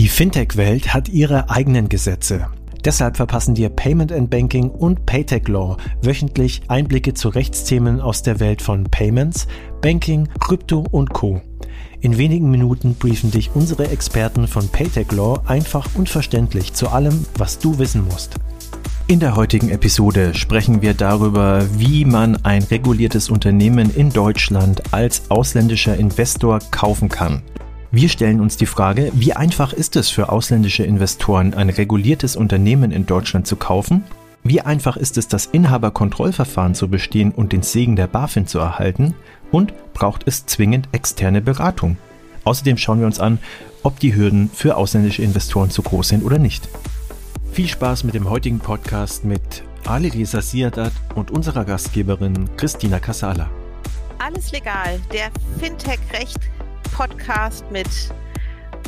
Die Fintech-Welt hat ihre eigenen Gesetze. Deshalb verpassen dir Payment and Banking und Paytech Law wöchentlich Einblicke zu Rechtsthemen aus der Welt von Payments, Banking, Krypto und Co. In wenigen Minuten briefen dich unsere Experten von Paytech Law einfach und verständlich zu allem, was du wissen musst. In der heutigen Episode sprechen wir darüber, wie man ein reguliertes Unternehmen in Deutschland als ausländischer Investor kaufen kann. Wir stellen uns die Frage, wie einfach ist es für ausländische Investoren, ein reguliertes Unternehmen in Deutschland zu kaufen? Wie einfach ist es, das Inhaberkontrollverfahren zu bestehen und den Segen der BaFin zu erhalten? Und braucht es zwingend externe Beratung? Außerdem schauen wir uns an, ob die Hürden für ausländische Investoren zu groß sind oder nicht. Viel Spaß mit dem heutigen Podcast mit Ali Reza Siadat und unserer Gastgeberin Christina Casala. Alles legal, der Fintech-Recht Podcast mit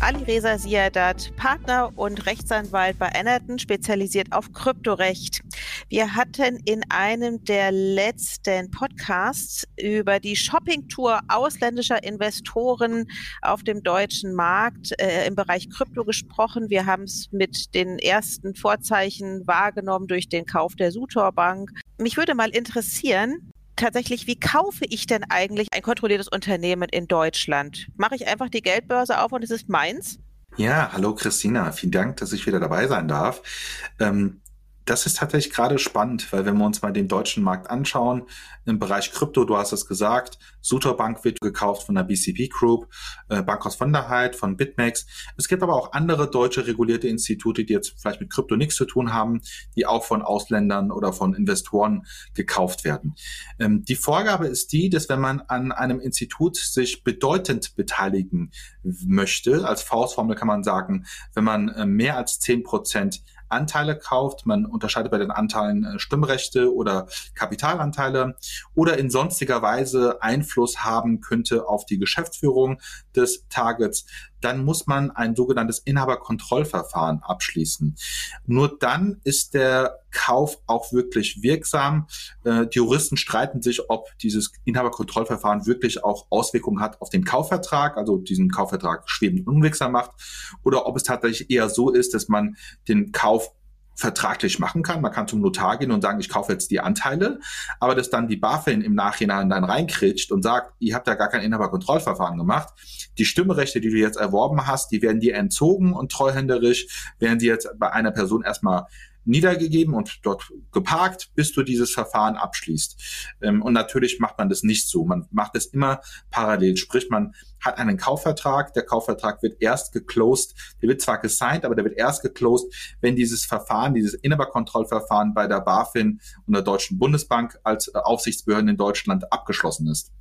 Ali Reza Siadat, Partner und Rechtsanwalt bei Enerton, spezialisiert auf Kryptorecht. Wir hatten in einem der letzten Podcasts über die Shoppingtour ausländischer Investoren auf dem deutschen Markt äh, im Bereich Krypto gesprochen. Wir haben es mit den ersten Vorzeichen wahrgenommen durch den Kauf der Sutor Bank. Mich würde mal interessieren, tatsächlich, wie kaufe ich denn eigentlich ein kontrolliertes Unternehmen in Deutschland? Mache ich einfach die Geldbörse auf und es ist meins? Ja, hallo Christina, vielen Dank, dass ich wieder dabei sein darf. Ähm, das ist tatsächlich gerade spannend, weil wenn wir uns mal den deutschen Markt anschauen, im Bereich Krypto, du hast es gesagt, Sutor Bank wird gekauft von der BCP Group, äh, Bankhaus von der Heid, von BitMEX. Es gibt aber auch andere deutsche regulierte Institute, die jetzt vielleicht mit Krypto nichts zu tun haben, die auch von Ausländern oder von Investoren gekauft werden. Ähm, die Vorgabe ist die, dass wenn man an einem Institut sich bedeutend beteiligen möchte, als Faustformel kann man sagen, wenn man äh, mehr als zehn Prozent Anteile kauft. Man unterscheidet bei den Anteilen äh, Stimmrechte oder Kapitalanteile oder in sonstiger Weise Einfluss haben könnte auf die Geschäftsführung des Targets dann muss man ein sogenanntes Inhaberkontrollverfahren abschließen. Nur dann ist der Kauf auch wirklich wirksam. Äh, die Juristen streiten sich, ob dieses Inhaberkontrollverfahren wirklich auch Auswirkungen hat auf den Kaufvertrag, also diesen Kaufvertrag schwebend unwirksam macht, oder ob es tatsächlich eher so ist, dass man den Kauf vertraglich machen kann. Man kann zum Notar gehen und sagen, ich kaufe jetzt die Anteile, aber dass dann die BaFin im Nachhinein dann reinkritscht und sagt, ihr habt ja gar kein Inhaberkontrollverfahren gemacht. Die Stimmrechte, die du jetzt erworben hast, die werden dir entzogen und treuhänderisch werden sie jetzt bei einer Person erstmal niedergegeben und dort geparkt, bis du dieses Verfahren abschließt. Ähm, und natürlich macht man das nicht so. Man macht es immer parallel. Sprich, man hat einen Kaufvertrag. Der Kaufvertrag wird erst geclosed. Der wird zwar gesigned, aber der wird erst geclosed, wenn dieses Verfahren, dieses Inhaberkontrollverfahren bei der BaFin und der Deutschen Bundesbank als äh, Aufsichtsbehörden in Deutschland abgeschlossen ist.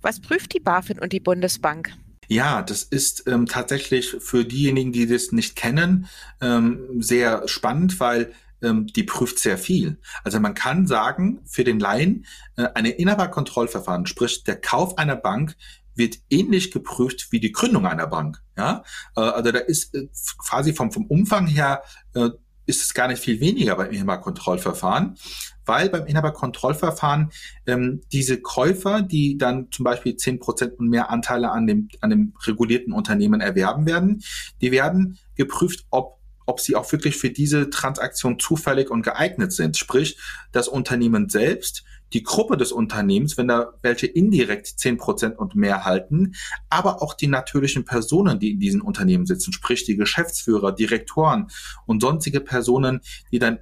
Was prüft die BaFin und die Bundesbank? Ja, das ist ähm, tatsächlich für diejenigen, die das nicht kennen, ähm, sehr spannend, weil ähm, die prüft sehr viel. Also man kann sagen, für den Laien, äh, eine Inhaberkontrollverfahren, sprich der Kauf einer Bank, wird ähnlich geprüft wie die Gründung einer Bank. Ja, äh, also da ist äh, quasi vom, vom Umfang her äh, ist es gar nicht viel weniger beim Inhaberkontrollverfahren, weil beim Inhaberkontrollverfahren ähm, diese Käufer, die dann zum Beispiel zehn Prozent und mehr Anteile an dem, an dem regulierten Unternehmen erwerben werden, die werden geprüft, ob ob sie auch wirklich für diese Transaktion zufällig und geeignet sind. Sprich, das Unternehmen selbst, die Gruppe des Unternehmens, wenn da welche indirekt zehn Prozent und mehr halten, aber auch die natürlichen Personen, die in diesen Unternehmen sitzen, sprich die Geschäftsführer, Direktoren und sonstige Personen, die dann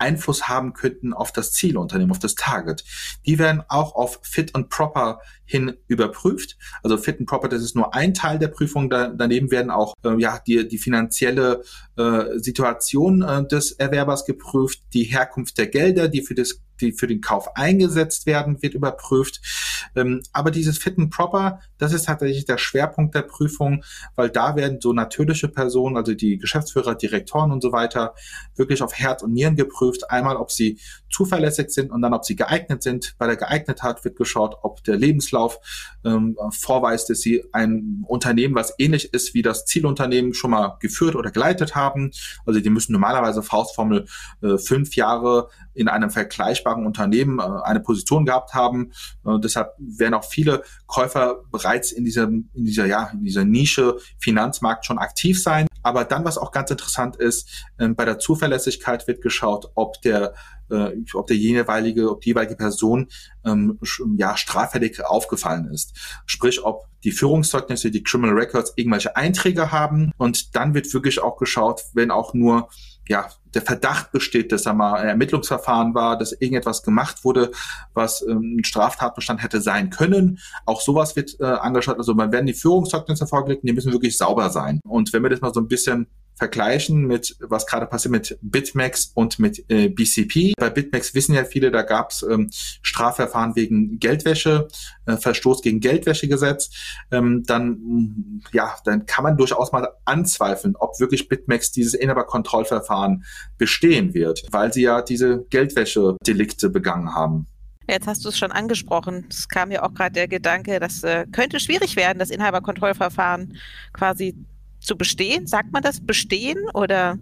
Einfluss haben könnten auf das Zielunternehmen, auf das Target. Die werden auch auf Fit and Proper hin überprüft. Also Fit and Proper, das ist nur ein Teil der Prüfung. Da, daneben werden auch äh, ja die, die finanzielle äh, Situation äh, des Erwerbers geprüft, die Herkunft der Gelder, die für das die für den Kauf eingesetzt werden, wird überprüft. Ähm, aber dieses Fit and Proper, das ist tatsächlich der Schwerpunkt der Prüfung, weil da werden so natürliche Personen, also die Geschäftsführer, Direktoren und so weiter, wirklich auf Herz und Nieren geprüft. Einmal, ob sie zuverlässig sind und dann, ob sie geeignet sind. Bei der Geeignetheit wird geschaut, ob der Lebenslauf ähm, vorweist, dass sie ein Unternehmen, was ähnlich ist wie das Zielunternehmen, schon mal geführt oder geleitet haben. Also die müssen normalerweise Faustformel äh, fünf Jahre in einem vergleichbaren Unternehmen äh, eine Position gehabt haben. Äh, deshalb werden auch viele Käufer bereits in dieser, in dieser, ja, in dieser Nische Finanzmarkt schon aktiv sein. Aber dann, was auch ganz interessant ist, ähm, bei der Zuverlässigkeit wird geschaut, ob der äh, ob der jeweilige, ob die jeweilige Person ähm, ja straffällig aufgefallen ist. Sprich, ob die Führungszeugnisse, die Criminal Records irgendwelche Einträge haben und dann wird wirklich auch geschaut, wenn auch nur ja, der Verdacht besteht, dass da mal ein Ermittlungsverfahren war, dass irgendetwas gemacht wurde, was ähm, ein Straftatbestand hätte sein können. Auch sowas wird äh, angeschaut. Also man werden die Führungszeugnisse vorgelegt, die müssen wirklich sauber sein. Und wenn wir das mal so ein bisschen vergleichen mit, was gerade passiert mit BitMEX und mit äh, BCP. Bei BitMEX wissen ja viele, da gab es ähm, Strafverfahren wegen Geldwäsche, äh, Verstoß gegen Geldwäschegesetz. Ähm, dann, ja, dann kann man durchaus mal anzweifeln, ob wirklich BitMEX dieses Inhaberkontrollverfahren bestehen wird, weil sie ja diese Geldwäsche-Delikte begangen haben. Jetzt hast du es schon angesprochen. Es kam ja auch gerade der Gedanke, das äh, könnte schwierig werden, das Inhaberkontrollverfahren quasi zu bestehen? Sagt man das bestehen oder?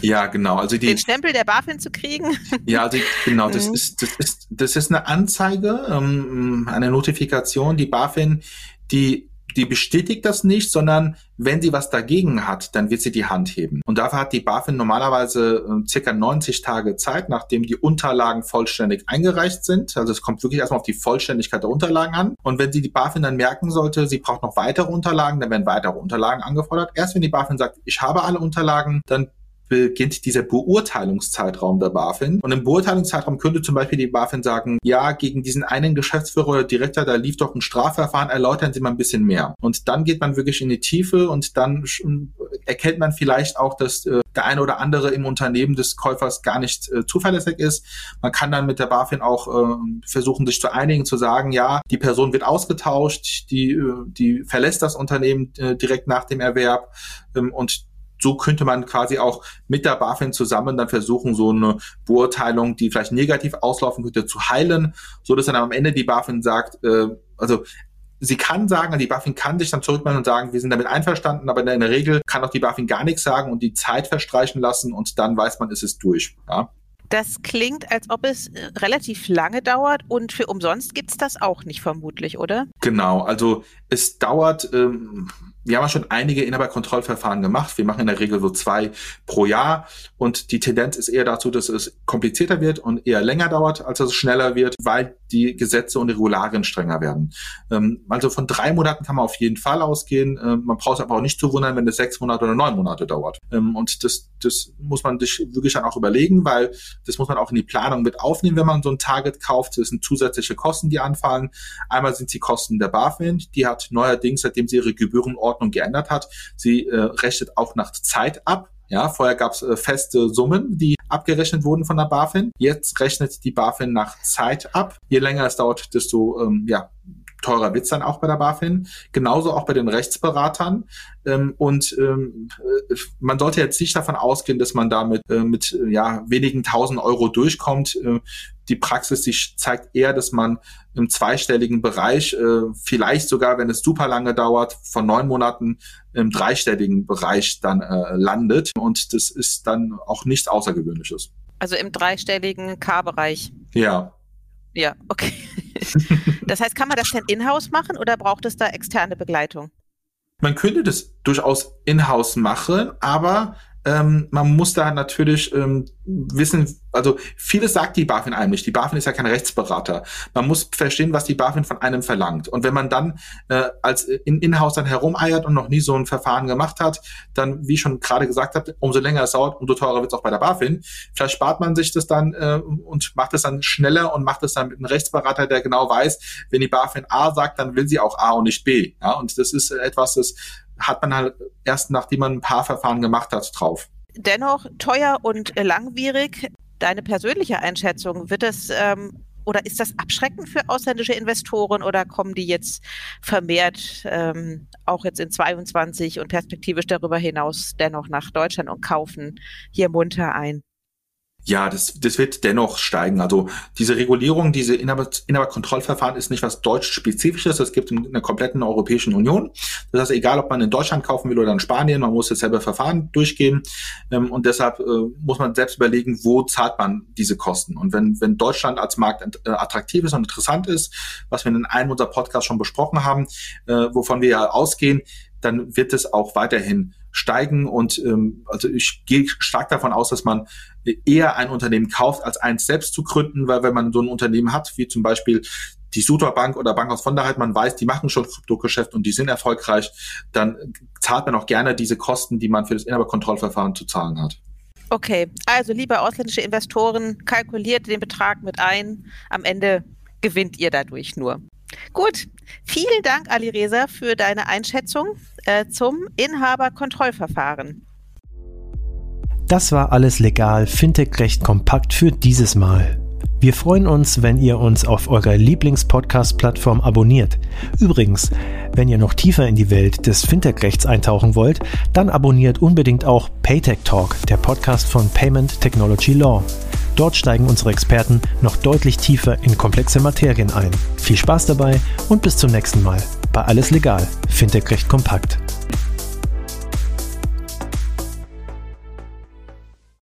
Ja, genau. Also die, den Stempel der BaFin zu kriegen? Ja, also genau. Das mhm. ist das ist das ist eine Anzeige, ähm, eine Notifikation. Die BaFin, die die bestätigt das nicht, sondern wenn sie was dagegen hat, dann wird sie die Hand heben. Und dafür hat die BaFin normalerweise äh, circa 90 Tage Zeit, nachdem die Unterlagen vollständig eingereicht sind. Also es kommt wirklich erstmal auf die Vollständigkeit der Unterlagen an. Und wenn sie die BaFin dann merken sollte, sie braucht noch weitere Unterlagen, dann werden weitere Unterlagen angefordert. Erst wenn die BaFin sagt, ich habe alle Unterlagen, dann beginnt dieser Beurteilungszeitraum der BaFin. Und im Beurteilungszeitraum könnte zum Beispiel die BaFin sagen, ja, gegen diesen einen Geschäftsführer oder Direktor, da lief doch ein Strafverfahren, erläutern Sie mal ein bisschen mehr. Und dann geht man wirklich in die Tiefe und dann erkennt man vielleicht auch, dass äh, der eine oder andere im Unternehmen des Käufers gar nicht äh, zuverlässig ist. Man kann dann mit der BaFin auch äh, versuchen, sich zu einigen, zu sagen, ja, die Person wird ausgetauscht, die, äh, die verlässt das Unternehmen äh, direkt nach dem Erwerb ähm, und so könnte man quasi auch mit der BaFin zusammen dann versuchen, so eine Beurteilung, die vielleicht negativ auslaufen könnte, zu heilen, so dass dann am Ende die BaFin sagt, äh, also sie kann sagen, die BaFin kann sich dann zurückmelden und sagen, wir sind damit einverstanden, aber in der Regel kann auch die BaFin gar nichts sagen und die Zeit verstreichen lassen und dann weiß man, ist es durch. Ja? Das klingt, als ob es äh, relativ lange dauert und für umsonst gibt's das auch nicht vermutlich, oder? Genau, also es dauert, ähm, wir haben ja schon einige Inhaberkontrollverfahren gemacht. Wir machen in der Regel so zwei pro Jahr und die Tendenz ist eher dazu, dass es komplizierter wird und eher länger dauert, als dass es schneller wird, weil die Gesetze und Regularien strenger werden. Ähm, also von drei Monaten kann man auf jeden Fall ausgehen. Ähm, man braucht es aber auch nicht zu wundern, wenn es sechs Monate oder neun Monate dauert. Ähm, und das, das muss man sich wirklich dann auch überlegen, weil das muss man auch in die Planung mit aufnehmen, wenn man so ein Target kauft. Das sind zusätzliche Kosten, die anfallen. Einmal sind die Kosten der BaFin, die hat neuerdings, seitdem sie ihre Gebührenordnung geändert hat, sie äh, rechnet auch nach Zeit ab. Ja, vorher gab es äh, feste Summen, die abgerechnet wurden von der BaFin. Jetzt rechnet die BaFin nach Zeit ab. Je länger es dauert, desto ähm, ja, teurer wird's dann auch bei der BaFin. Genauso auch bei den Rechtsberatern. Ähm, und ähm, äh, man sollte jetzt nicht davon ausgehen, dass man damit äh, mit äh, ja, wenigen tausend Euro durchkommt. Äh, die Praxis die zeigt eher, dass man im zweistelligen Bereich, äh, vielleicht sogar, wenn es super lange dauert, von neun Monaten im dreistelligen Bereich dann äh, landet. Und das ist dann auch nichts Außergewöhnliches. Also im dreistelligen K-Bereich. Ja. Ja, okay. Das heißt, kann man das denn in-house machen oder braucht es da externe Begleitung? Man könnte das durchaus in-house machen, aber ähm, man muss da natürlich ähm, wissen, also vieles sagt die BaFin einem nicht. Die BaFin ist ja kein Rechtsberater. Man muss verstehen, was die BaFin von einem verlangt. Und wenn man dann äh, als in Inhouse dann herumeiert und noch nie so ein Verfahren gemacht hat, dann, wie ich schon gerade gesagt habe, umso länger es dauert, umso teurer wird es auch bei der BaFin. Vielleicht spart man sich das dann äh, und macht es dann schneller und macht es dann mit einem Rechtsberater, der genau weiß, wenn die BaFin A sagt, dann will sie auch A und nicht B. Ja, und das ist etwas, das hat man halt erst nachdem man ein paar Verfahren gemacht hat drauf. Dennoch teuer und langwierig. Deine persönliche Einschätzung, wird es ähm, oder ist das abschreckend für ausländische Investoren oder kommen die jetzt vermehrt ähm, auch jetzt in 22 und perspektivisch darüber hinaus dennoch nach Deutschland und kaufen hier munter ein? Ja, das, das wird dennoch steigen. Also diese Regulierung, diese Inhaber, Inhaberkontrollverfahren ist nicht was deutsch-spezifisches. Das gibt in der kompletten Europäischen Union. Das heißt, egal, ob man in Deutschland kaufen will oder in Spanien, man muss dasselbe Verfahren durchgehen. Ähm, und deshalb äh, muss man selbst überlegen, wo zahlt man diese Kosten. Und wenn, wenn Deutschland als Markt äh, attraktiv ist und interessant ist, was wir in einem unserer Podcasts schon besprochen haben, äh, wovon wir ja ausgehen, dann wird es auch weiterhin steigen und ähm, also ich gehe stark davon aus, dass man eher ein Unternehmen kauft, als eins selbst zu gründen, weil wenn man so ein Unternehmen hat, wie zum Beispiel die Sutor Bank oder Bank aus Vonderheit, man weiß, die machen schon Kryptogeschäft und die sind erfolgreich, dann zahlt man auch gerne diese Kosten, die man für das Inhaberkontrollverfahren zu zahlen hat. Okay, also liebe ausländische Investoren, kalkuliert den Betrag mit ein. Am Ende gewinnt ihr dadurch nur. Gut, vielen Dank, Ali Reza, für deine Einschätzung äh, zum Inhaberkontrollverfahren. Das war alles legal, Fintech-Recht kompakt für dieses Mal. Wir freuen uns, wenn ihr uns auf eurer Lieblings-Podcast-Plattform abonniert. Übrigens, wenn ihr noch tiefer in die Welt des Fintech-Rechts eintauchen wollt, dann abonniert unbedingt auch Paytech Talk, der Podcast von Payment Technology Law. Dort steigen unsere Experten noch deutlich tiefer in komplexe Materien ein. Viel Spaß dabei und bis zum nächsten Mal bei Alles Legal, Fintech-Recht kompakt.